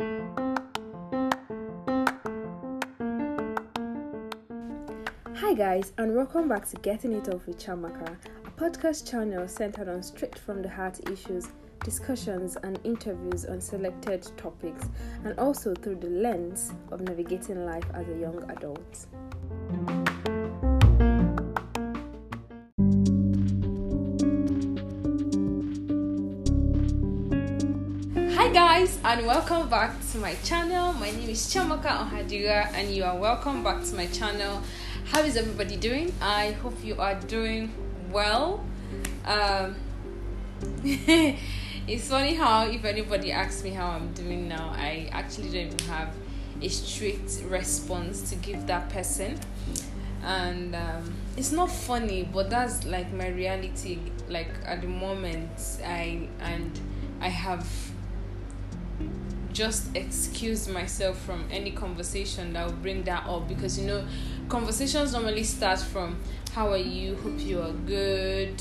Hi, guys, and welcome back to Getting It Off with Chamaka, a podcast channel centered on straight from the heart issues, discussions, and interviews on selected topics, and also through the lens of navigating life as a young adult. And welcome back to my channel. My name is Chamaka Ohadiugha and you are welcome back to my channel. How is everybody doing? I hope you are doing well. Um, it's funny how if anybody asks me how I'm doing now, I actually don't even have a straight response to give that person. And um, it's not funny, but that's like my reality. Like at the moment, I and I have just excuse myself from any conversation that will bring that up because you know conversations normally start from how are you? Hope you are good.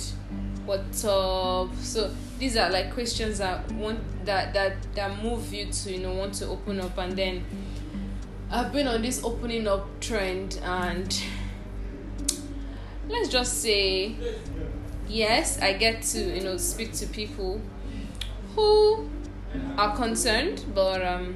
What's up? So these are like questions that want that that that move you to you know want to open up and then i've been on this opening up trend and let's just say yes i get to you know speak to people who are concerned, but um,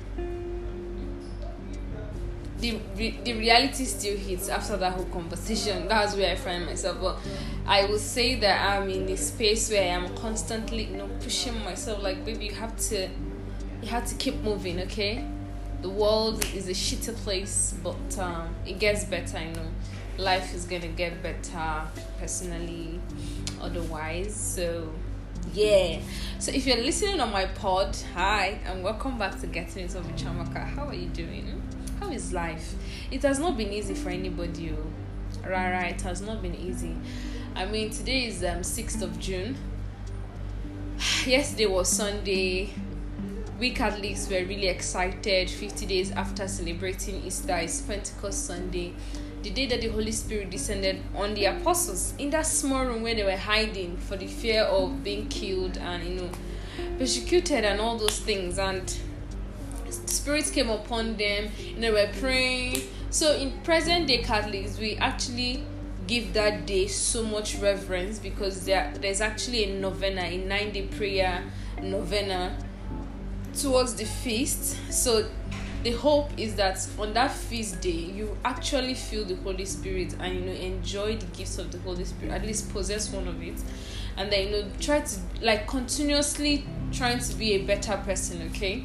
the the reality still hits after that whole conversation. That's where I find myself. But I will say that I'm in a space where I am constantly, you know, pushing myself. Like, baby, you have to, you have to keep moving. Okay, the world is a shitty place, but um, it gets better. You know, life is gonna get better personally, otherwise. So yeah. So if you're listening on my pod hi and welcome back to getting into with chamaka. How are you doing? How is life? It has not been easy for anybody oh. rara it has not been easy. I mean today is um 6th of june. Yesterday was sunday. We catholics were really excited. 50 days after celebrating easter is pentecost sunday the day that the Holy Spirit descended on the apostles in that small room where they were hiding for the fear of being killed and you know persecuted and all those things. And spirits came upon them and they were praying. So in present day catholics we actually give that day so much reverence because there there's actually a novena a nine day prayer novena towards the feast. So the hope is that on that feast day you actually feel the holy spirit and you know enjoy the gifts of the holy spirit at least possess one of it. And then you know try to like continuously trying to be a better person okay?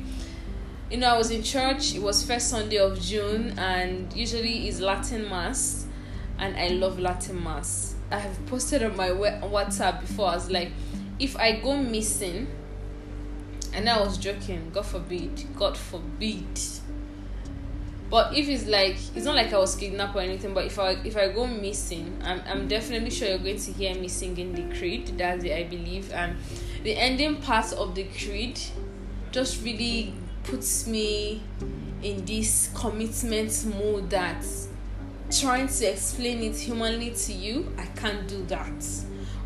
You know i was in church it was first sunday of june and usually is latin mass and i love latin mass. I have posted on my whatsapp before i was like if i go missing and I was joking, God forbid, God forbid but if it's like it's not like I was kidnapped or anything, but if I if I go missing, I'm I'm definitely sure you're going to hear me singing the creed. That's it, I believe. And the ending part of the creed just really puts me in this commitment mode that trying to explain it humanly to you, I can't do that.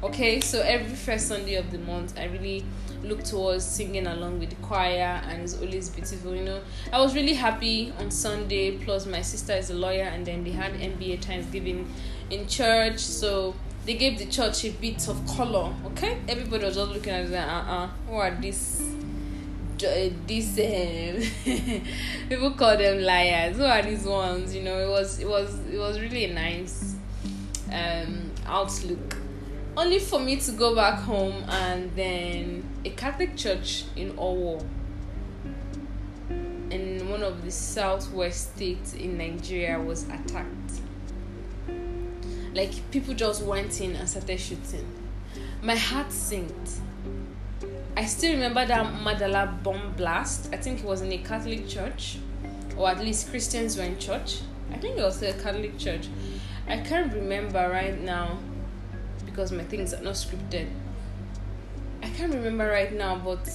Okay, so every first Sunday of the month, I really look towards singing along with the choir and it's always beautiful you know. I was really happy on sunday plus my sister is a lawyer and then they had nba thanksgiving in church so they gave the church a bit of color okay? Everybody was just looking at it uh-uh who are these uh, these um, people call them liars who are these ones? You know it was it was it was really a nice um outlook only for me to go back home and then a Catholic church in Owo in one of the southwest states in Nigeria was attacked. Like people just went in and started shooting. My heart sank. I still remember that Madalla bomb blast. I think it was in a Catholic church, or at least Christians were in church. I think it was a Catholic church. I can't remember right now because my things are not scripted. I can't remember right now, but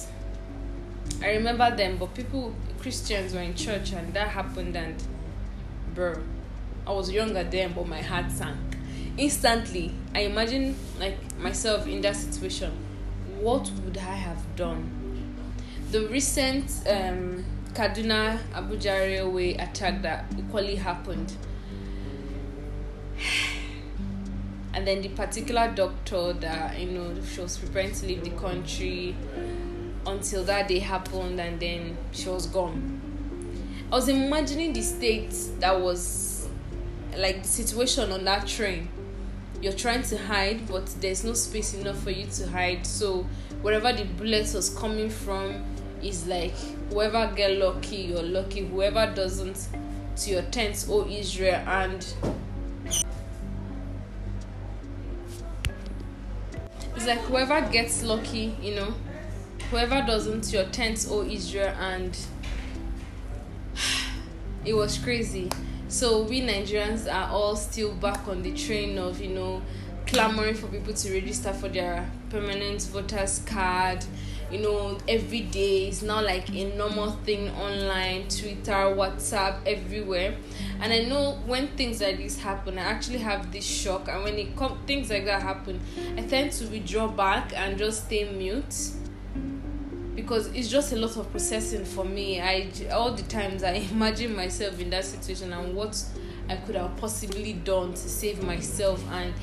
I remember them. But people, Christians, were in church and that happened, and bro, I was younger then, but my heart sank instantly. I imagine like myself in that situation. What would I have done? The recent um, Kaduna Abuja railway attack that equally happened. And then the particular doctor that you know she was preparing to leave the country until that day happened and then she was gone. I was imagining the state that was like the situation on that train. You're trying to hide, but there's no space enough for you to hide. So wherever the bullet was coming from is like whoever get lucky, you're lucky. Whoever doesn't, to your tents, oh Israel, and it's like whoever gets lucky, you know, whoever doesn't, your tents, oh Israel, and it was crazy. So we Nigerians are all still back on the train of you know clamoring for people to register for their permanent voters card you know every day it's now like a normal thing online twitter whatsapp everywhere. And i know when things like this happen i actually have this shock. And when it come things like that happen i tend to withdraw back and just stay mute. Because it's just a lot of processing for me. I all the times i imagine myself in that situation and what i could have possibly done to save myself. And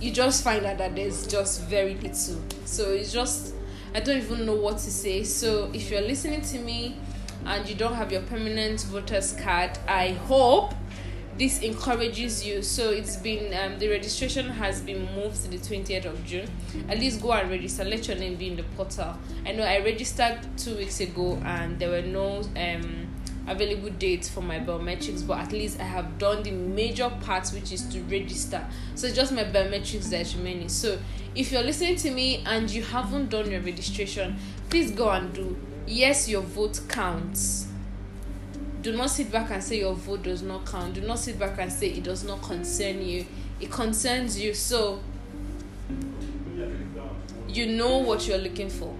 you just find out that there's just very little. So it's just i don't even know what to say. So if you're listening to me and you don't have your permanent voters card i hope this encourages you. So it's been um, the registration has been moved to the 20th of june. At least go and register. Let your name be in the portal. I know i registered two weeks ago and there were no um available dates for my biometrics but at least i have done the major part which is to register. So it's just my biometrics that's remaining so if you're listening to me and you haven't done your registration please go and do. Yes your vote counts. Do not sit back and say your vote does not count. Do not sit back and say it does not concern you. It concerns you so you know what you're looking for.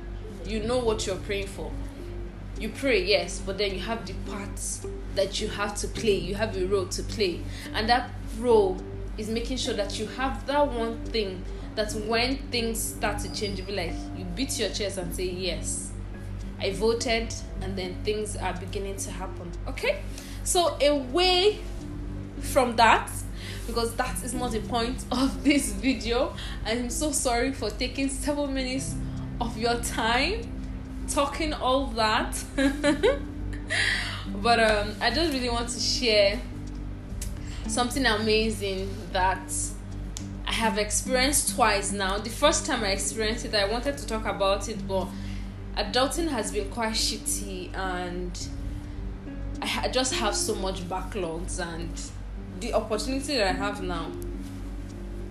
You know what you're praying for. You pray yes but then you have the parts that you have to play. You have a role to play. And that role is making sure that you have that one thing that when things start to change be like you beat your chest and say yes i voted and then things are beginning to happen. Okay? So away from that because that is not the point of this video. I'm so sorry for taking seven minutes of your time talking all that. But um i just really want to share something amazing that i have experienced twice now. The first time i experienced it i wanted to talk about it but adulting has been quite shitty and i just have so much backlogs and the opportunity that i have now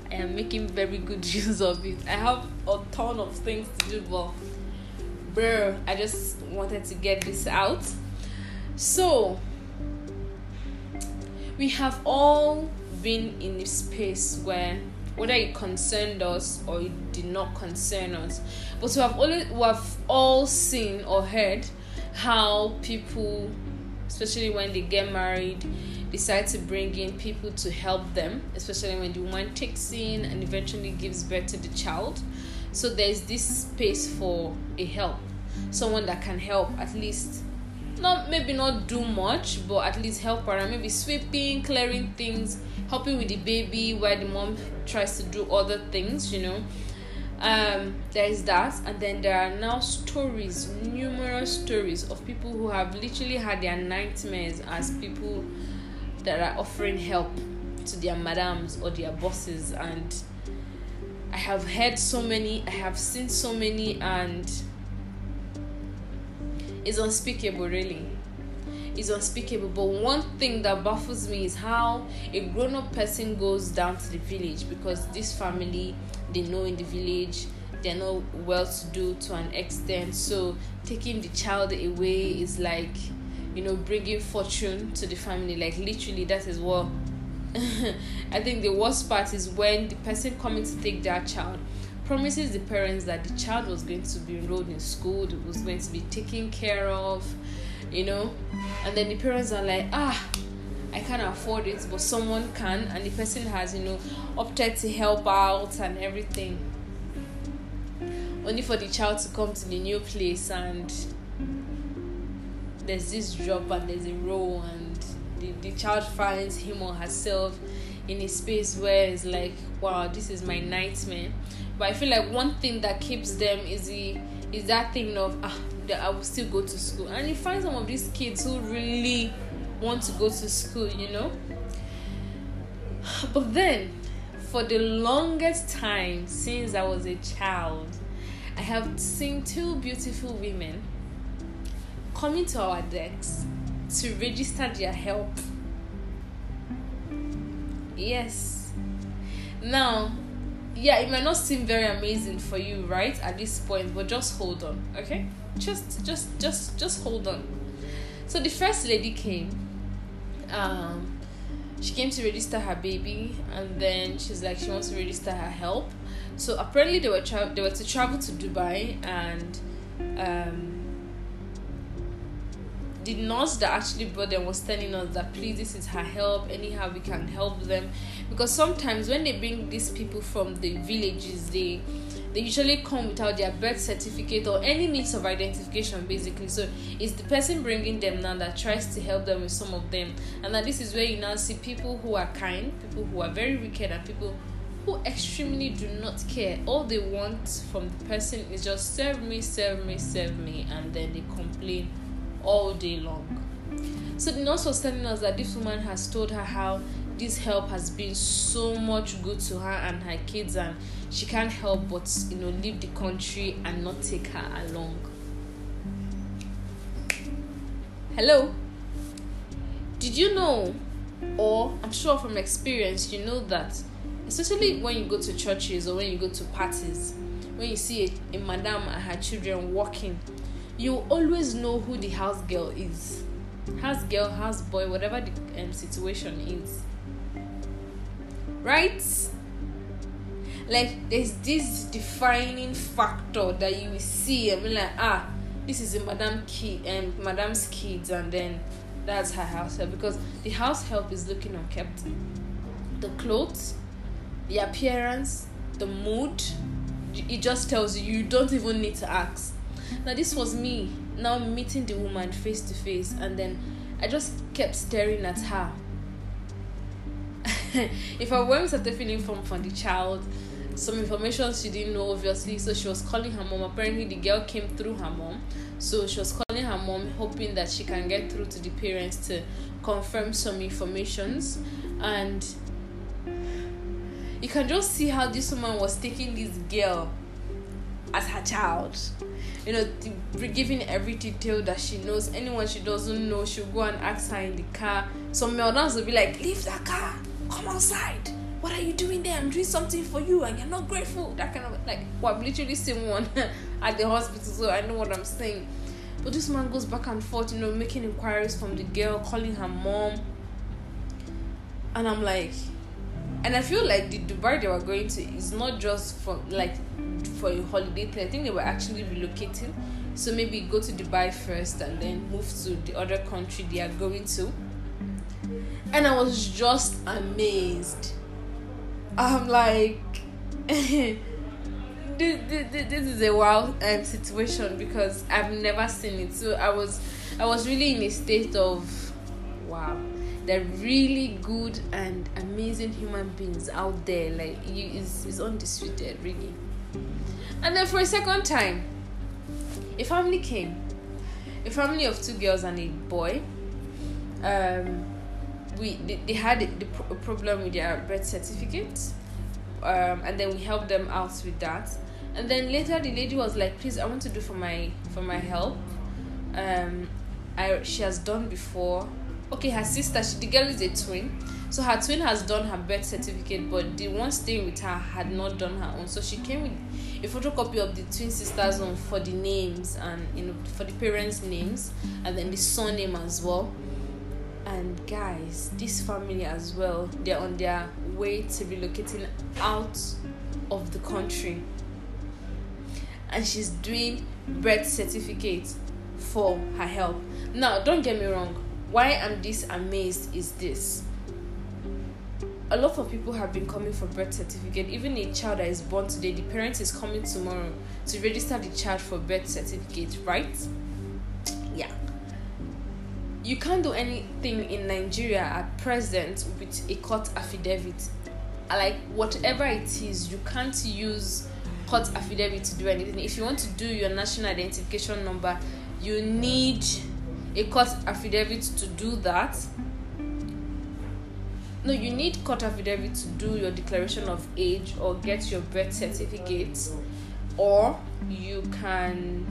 i am making very good use of it. I have a ton of things to do but bro i just wanted to get this out. So we have all been in a space where whether it concerned us or it did not concern us. But we have always we have all seen or heard how people especially when they get married decide to bring in people to help them especially when the woman takes in and eventually gives birth to the child. So there's this space for a help someone that can help at least not maybe not do much but at least help around maybe sweeping clearing things helping with the baby while the mom tries to do other things you know. Um, there is that. And then there are now stories numerous stories of people who have literally had their nightmares as people that are offering help to their madams or their bosses. And i have heard so many i have seen so many and it's unspeakable really. It's unspeakable. But one thing that baffles me is how a grown-up person goes down to the village because this family they know in the village they're not well to do to an extent. So taking the child away is like you know bringing fortune to the family. Like literally that is what i think the worst part is when the person coming to take their child promises the parents that the child was going to be enrolled in school it was going to be taken care of you know and then the parents are like ah I can't afford it, but someone can, and the person has, you know, opted to help out and everything. Only for the child to come to the new place and there's this job and there's a role and the, the child finds him or herself in a space where it's like wow this is my nightmare but i feel like one thing that keeps them is the is that thing of ah that i will still go to school. And you find some of these kids who really want to go to school you know? But then for the longest time since i was a child i have seen two beautiful women coming to our decks to register their help. Yes. Now, yeah, it might not seem very amazing for you, right, at this point, but just hold on, okay? Just, just, just, just hold on. So the first lady came. Um, she came to register her baby, and then she's like, she wants to register her help. So apparently they were tra- they were to travel to Dubai, and um, the nurse that actually brought them was telling us that please this is her help. Anyhow we can help them. Because sometimes when they bring these people from the villages they they usually come without their birth certificate or any means of identification basically. So it's the person bringing them now that tries to help them with some of them. And that this is where you now see people who are kind people who are very wicked and people who extremely do not care. All they want from the person is just serve me serve me serve me and then they complain all day long. So the nurse was telling us that this woman has told her how this help has been so much good to her and her kids and she can't help but you know leave the country and not take her along. Hello? Did you know or I'm sure from experience you know that especially when you go to churches or when you go to parties when you see a, a madam and her children walking you always know who the house girl is. House girl house boy whatever the um, situation is. Right? Like there's this defining factor that you see and be like ah this is a madam kid and um, madam's kids and then that's her house help. Because the house help is looking unkept. The clothes the appearance the mood it just tells you you don't even need to ask now this was me now meeting the woman face to face and then I just kept staring at her. if I weren't started feeling from from the child, some information she didn't know obviously, so she was calling her mom. Apparently the girl came through her mom. So she was calling her mom hoping that she can get through to the parents to confirm some informations and you can just see how this woman was taking this girl as her child you know giving every detail that she knows. Anyone she doesn't know she'll go and ask her in the car. Some Meldans will be like leave that car. Come outside. What are you doing there? I'm doing something for you and you're not grateful. That kind of like well i've literally seen one at the hospital so i know what i'm saying. But this man goes back and forth you know making inquiries from the girl calling her mom. And i'm like and I feel like the Dubai they were going to is not just for like for a holiday thing. I think they were actually relocating. So maybe go to Dubai first and then move to the other country they are going to. And I was just amazed. I'm like, this, this, this is a wild um, situation because I've never seen it. So I was, I was really in a state of, wow they're really good and amazing human beings out there like you is is undisputed really and then for a second time a family came. A family of two girls and a boy. Um we they, they had the, a problem with their birth certificate. Um and then we helped them out with that. And then later the lady was like please i want to do for my for my help. Um I, she has done before. Okay her sister she, the girl is a twin so her twin has done her birth certificate but the one staying with her had not done her own. So she came with a photocopy of the twin sisters own for the names and you know for the parents names and then the surname as well. And guys this family as well they're on their way to relocating out of the country. And she's doing birth certificate for her help. Now don't get me wrong why I'm this amazed is this. A lot of people have been coming for birth certificate. Even a child that is born today, the parent is coming tomorrow to register the child for birth certificate, right? Yeah. you can't do anything in Nigeria at present with a court affidavit. Like whatever it is, you can't use court affidavit to do anything. If you want to do your national identification number, you need a court affidavit to do that. No, you need court affidavit to do your declaration of age or get your birth certificate, or you can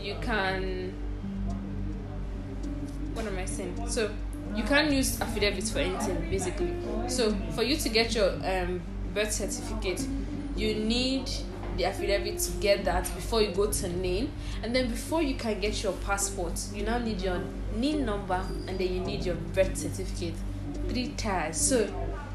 you can what am I saying? So you can't use affidavits for anything basically. So for you to get your um, birth certificate, you need the affidavit to get that before you go to NIN, and then before you can get your passport, you now need your NIN number and then you need your birth certificate. Three ties. So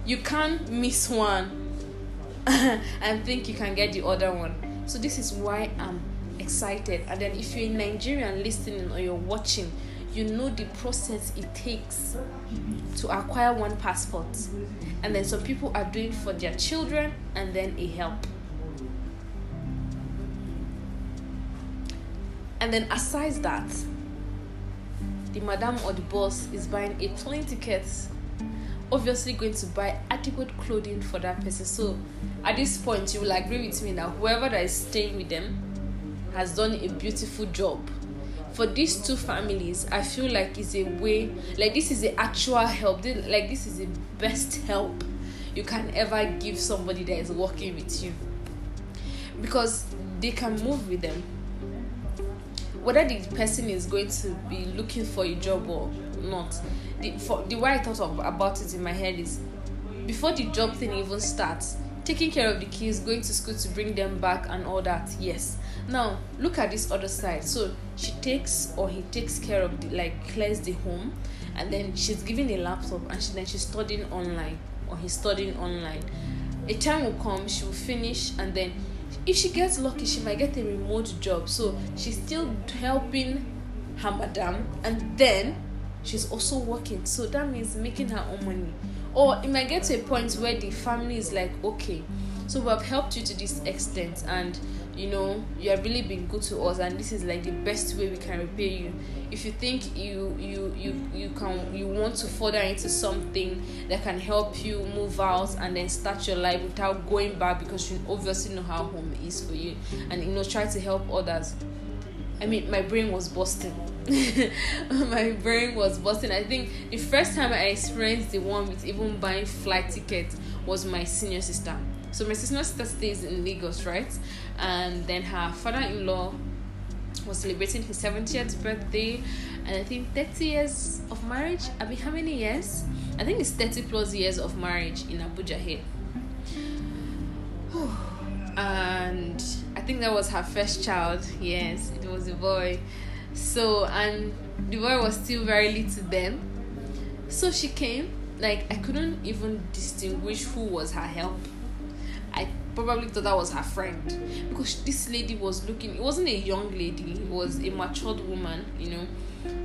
you can't miss one and think you can get the other one. So this is why I'm excited. And then if you're in Nigeria and listening or you're watching, you know the process it takes to acquire one passport and then some people are doing for their children and then a help and then aside that the madam or the boss is buying a plane ticket obviously going to buy adequate clothing for that person. So at this point you will agree with me that whoever that is staying with them has done a beautiful job. For these two families i feel like it's a way like this is the actual help. Like this is the best help you can ever give somebody that is working with you. Because they can move with them. Whether the person is going to be looking for a job or not. The for the way i thought of, about it in my head is before the job thing even starts taking care of the kids going to school to bring them back and all that yes. Now look at this other side. So she takes or he takes care of the like clears the home and then she's given a laptop and she, then she's studying online or he's studying online. A time will come she will finish and then if she gets lucky she might get a remote job. So she's still helping her madam and then she's also working. So that means making her own money. Or it might get to a point where the family is like okay so we have helped you to this extent and you know you have really been good to us and this is like the best way we can repay you. If you think you you you you can you want to further into something that can help you move out and then start your life without going back because you obviously know how home is for you and you know try to help others. I mean my brain was busting my brain was busting. I think the first time i experienced the one with even buying flight tickets was my senior sister. So my senior sister stays in lagos right? And then her father-in-law was celebrating his 70th birthday. And i think 30 years of marriage i mean how many years? I think it's 30 plus years of marriage in abuja here. And i think that was her first child. Yes it was a boy so and the boy was still very little then. So she came like i couldn't even distinguish who was her help. I probably thought that was her friend. Because this lady was looking it wasn't a young lady it was a matured woman you know.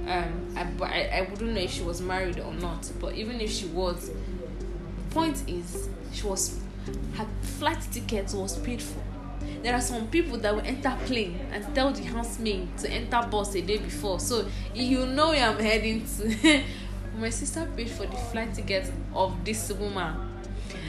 Um I, I, I wouldn't know if she was married or not but even if she was point is she was her flight ticket was paid for there are some people that will enter plane and tell the housemaid to enter bus a day before. So you know where i'm heading to. My sister paid for the flight ticket of this woman.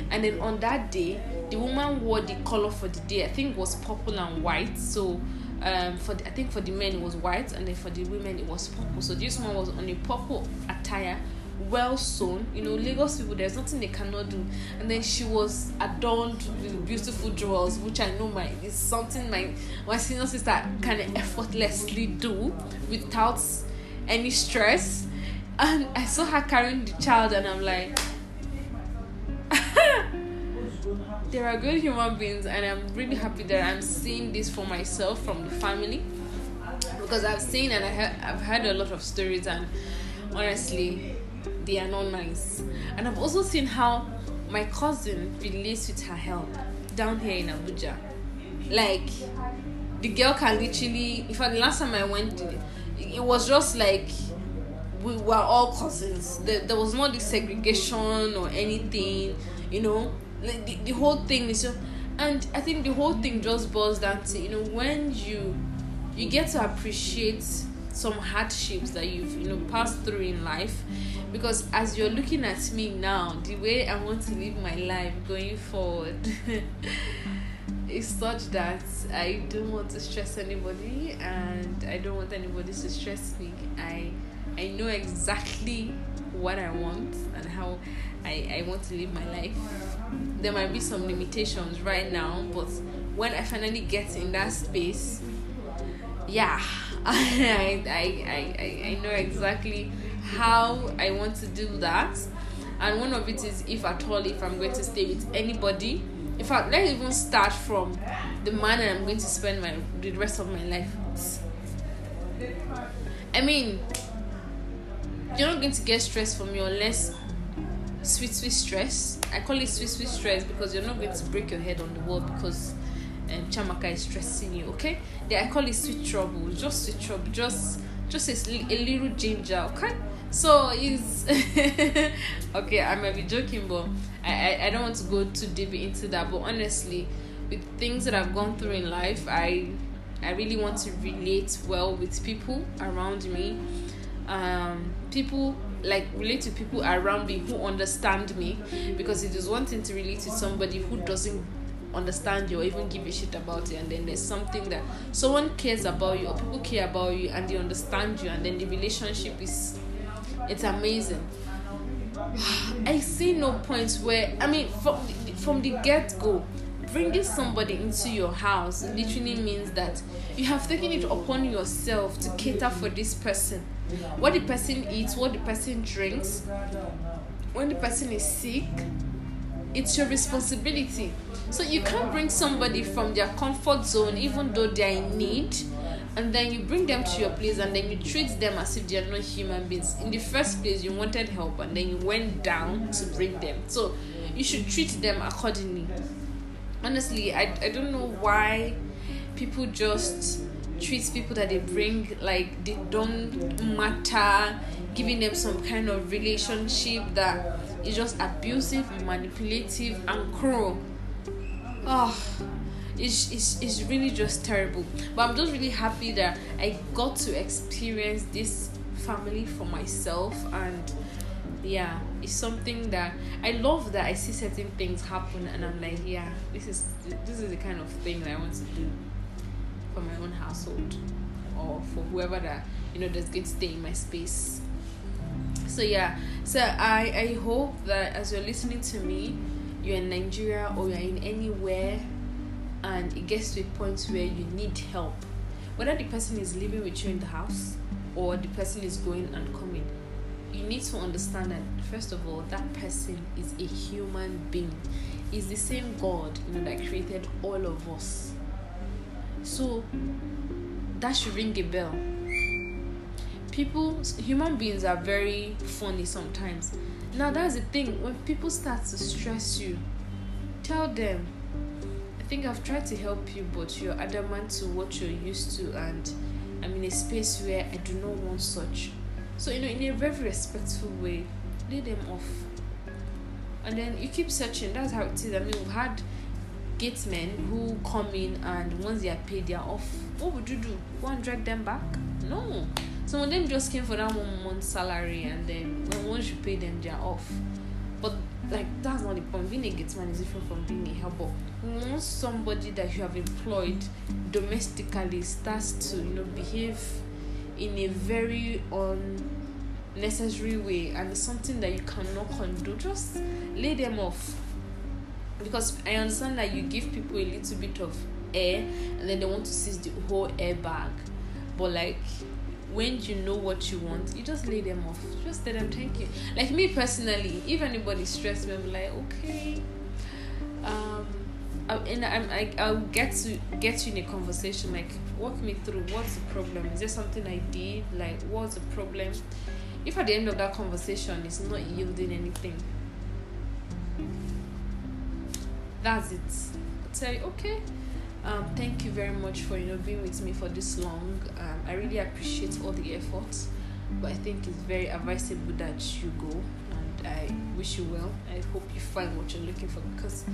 And then on that day the woman wore the color for the day. I think was purple and white. So um for the, i think for the men it was white and then for the women it was purple. So this one was on a purple attire well sewn. You know lagos people there's nothing they cannot do. And then she was adorned with beautiful jewels which i know my is something my my senior sister can effortlessly do without any stress. And i saw her carrying the child and i'm like there are good human beings and i'm really happy that i'm seeing this for myself from the family. Because i've seen and I ha- i've heard a lot of stories and honestly they are not nice. And i've also seen how my cousin relates with her help down here in abuja. Like the girl can literally in fact the last time i went it was just like we were all cousins. There, there was no segregation or anything you know? The, the whole thing is just and i think the whole thing just boils down to you know when you you get to appreciate some hardships that you've you know passed through in life because as you're looking at me now the way i want to live my life going forward is such that i don't want to stress anybody and i don't want anybody to stress me. I i know exactly what i want and how i i want to live my life. There might be some limitations right now but when i finally get in that space yeah I, I, I, I know exactly how I want to do that. And one of it is if at all if I'm going to stay with anybody. In fact, let's even start from the man that I'm going to spend my the rest of my life with. I mean, you're not going to get stress from your less sweet sweet stress. I call it sweet sweet stress because you're not going to break your head on the wall because um, Chamaka is stressing you. Okay, Yeah I call it sweet trouble, just sweet trouble, just just a, a little ginger. Okay, so it's okay. I might be joking, but I, I I don't want to go too deep into that. But honestly, with things that I've gone through in life, I I really want to relate well with people around me. Um, people like relate to people around me who understand me because it is one thing to relate to somebody who doesn't understand you or even give a shit about you and then there's something that someone cares about you or people care about you and they understand you and then the relationship is it's amazing. I see no point where i mean from the, from the get-go bringing somebody into your house literally means that you have taken it upon yourself to cater for this person. What the person eats what the person drinks when the person is sick it's your responsibility. So you can't bring somebody from their comfort zone, even though they're in need, and then you bring them to your place and then you treat them as if they're not human beings. In the first place, you wanted help and then you went down to bring them. So you should treat them accordingly. Honestly, I, I don't know why people just treat people that they bring like they don't matter, giving them some kind of relationship that is just abusive, manipulative, and cruel oh it's, it's, it's really just terrible. But i'm just really happy that i got to experience this family for myself and yeah it's something that i love that i see certain things happen and i'm like yeah this is this is the kind of thing that i want to do for my own household or for whoever that you know that's going to stay in my space. So yeah. So i i hope that as you're listening to me you're in Nigeria or you're in anywhere and it gets to a point where you need help, whether the person is living with you in the house or the person is going and coming, you need to understand that first of all, that person is a human being. Is the same God you know that created all of us. So that should ring a bell. People, human beings are very funny sometimes now that's the thing. When people start to stress you, tell them, think I've tried to help you, but you're adamant to what you're used to, and I'm in a space where I do not want such. So, you know, in a very respectful way, lay them off. And then you keep searching. That's how it is. I mean, we've had gate men who come in and once they are paid, they are off. What would you do? Go and drag them back? No. Some of them just came for that one month salary and then once you pay them they're off. Like that's not the point. Being a gateman is different from being a helper. Once somebody that you have employed domestically starts to, you know, behave in a very unnecessary way and something that you cannot undo, just lay them off. Because I understand that you give people a little bit of air and then they want to seize the whole air. But like when you know what you want, you just lay them off. Just tell them thank you. Like me personally, if anybody stressed me, I'm like, okay. Um, I, and I'm I, I'll get to get you in a conversation. Like, walk me through what's the problem. Is there something I did? Like, what's the problem? If at the end of that conversation it's not yielding anything, that's it. You, okay um, thank you very much for you know being with me for this long. Um, I really appreciate all the efforts, but I think it's very advisable that you go, and I wish you well. I hope you find what you're looking for because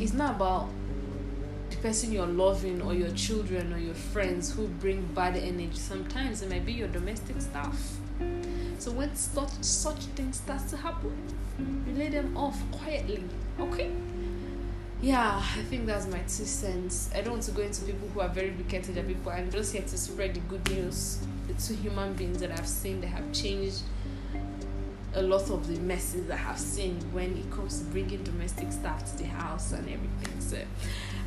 it's not about the person you're loving or your children or your friends who bring bad energy. Sometimes it might be your domestic staff. So when such such things starts to happen, you lay them off quietly. Okay? Yeah, I think that's my two cents. I don't want to go into people who are very wicked people. I'm just here to spread the good news. The two human beings that I've seen that have changed a lot of the messes that I have seen when it comes to bringing domestic staff to the house and everything. So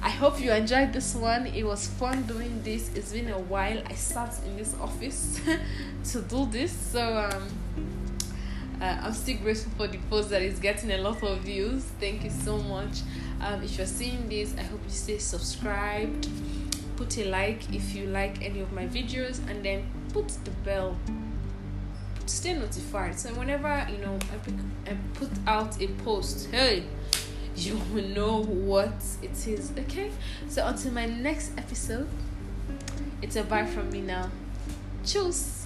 I hope you enjoyed this one. It was fun doing this. It's been a while. I sat in this office to do this. So um uh, I'm still grateful for the post that is getting a lot of views. Thank you so much. Um, if you're seeing this, I hope you stay subscribed. Put a like if you like any of my videos, and then put the bell stay notified. So whenever you know I, pick, I put out a post hey you will know what it is okay? So until my next episode it's a bye from me now. Choose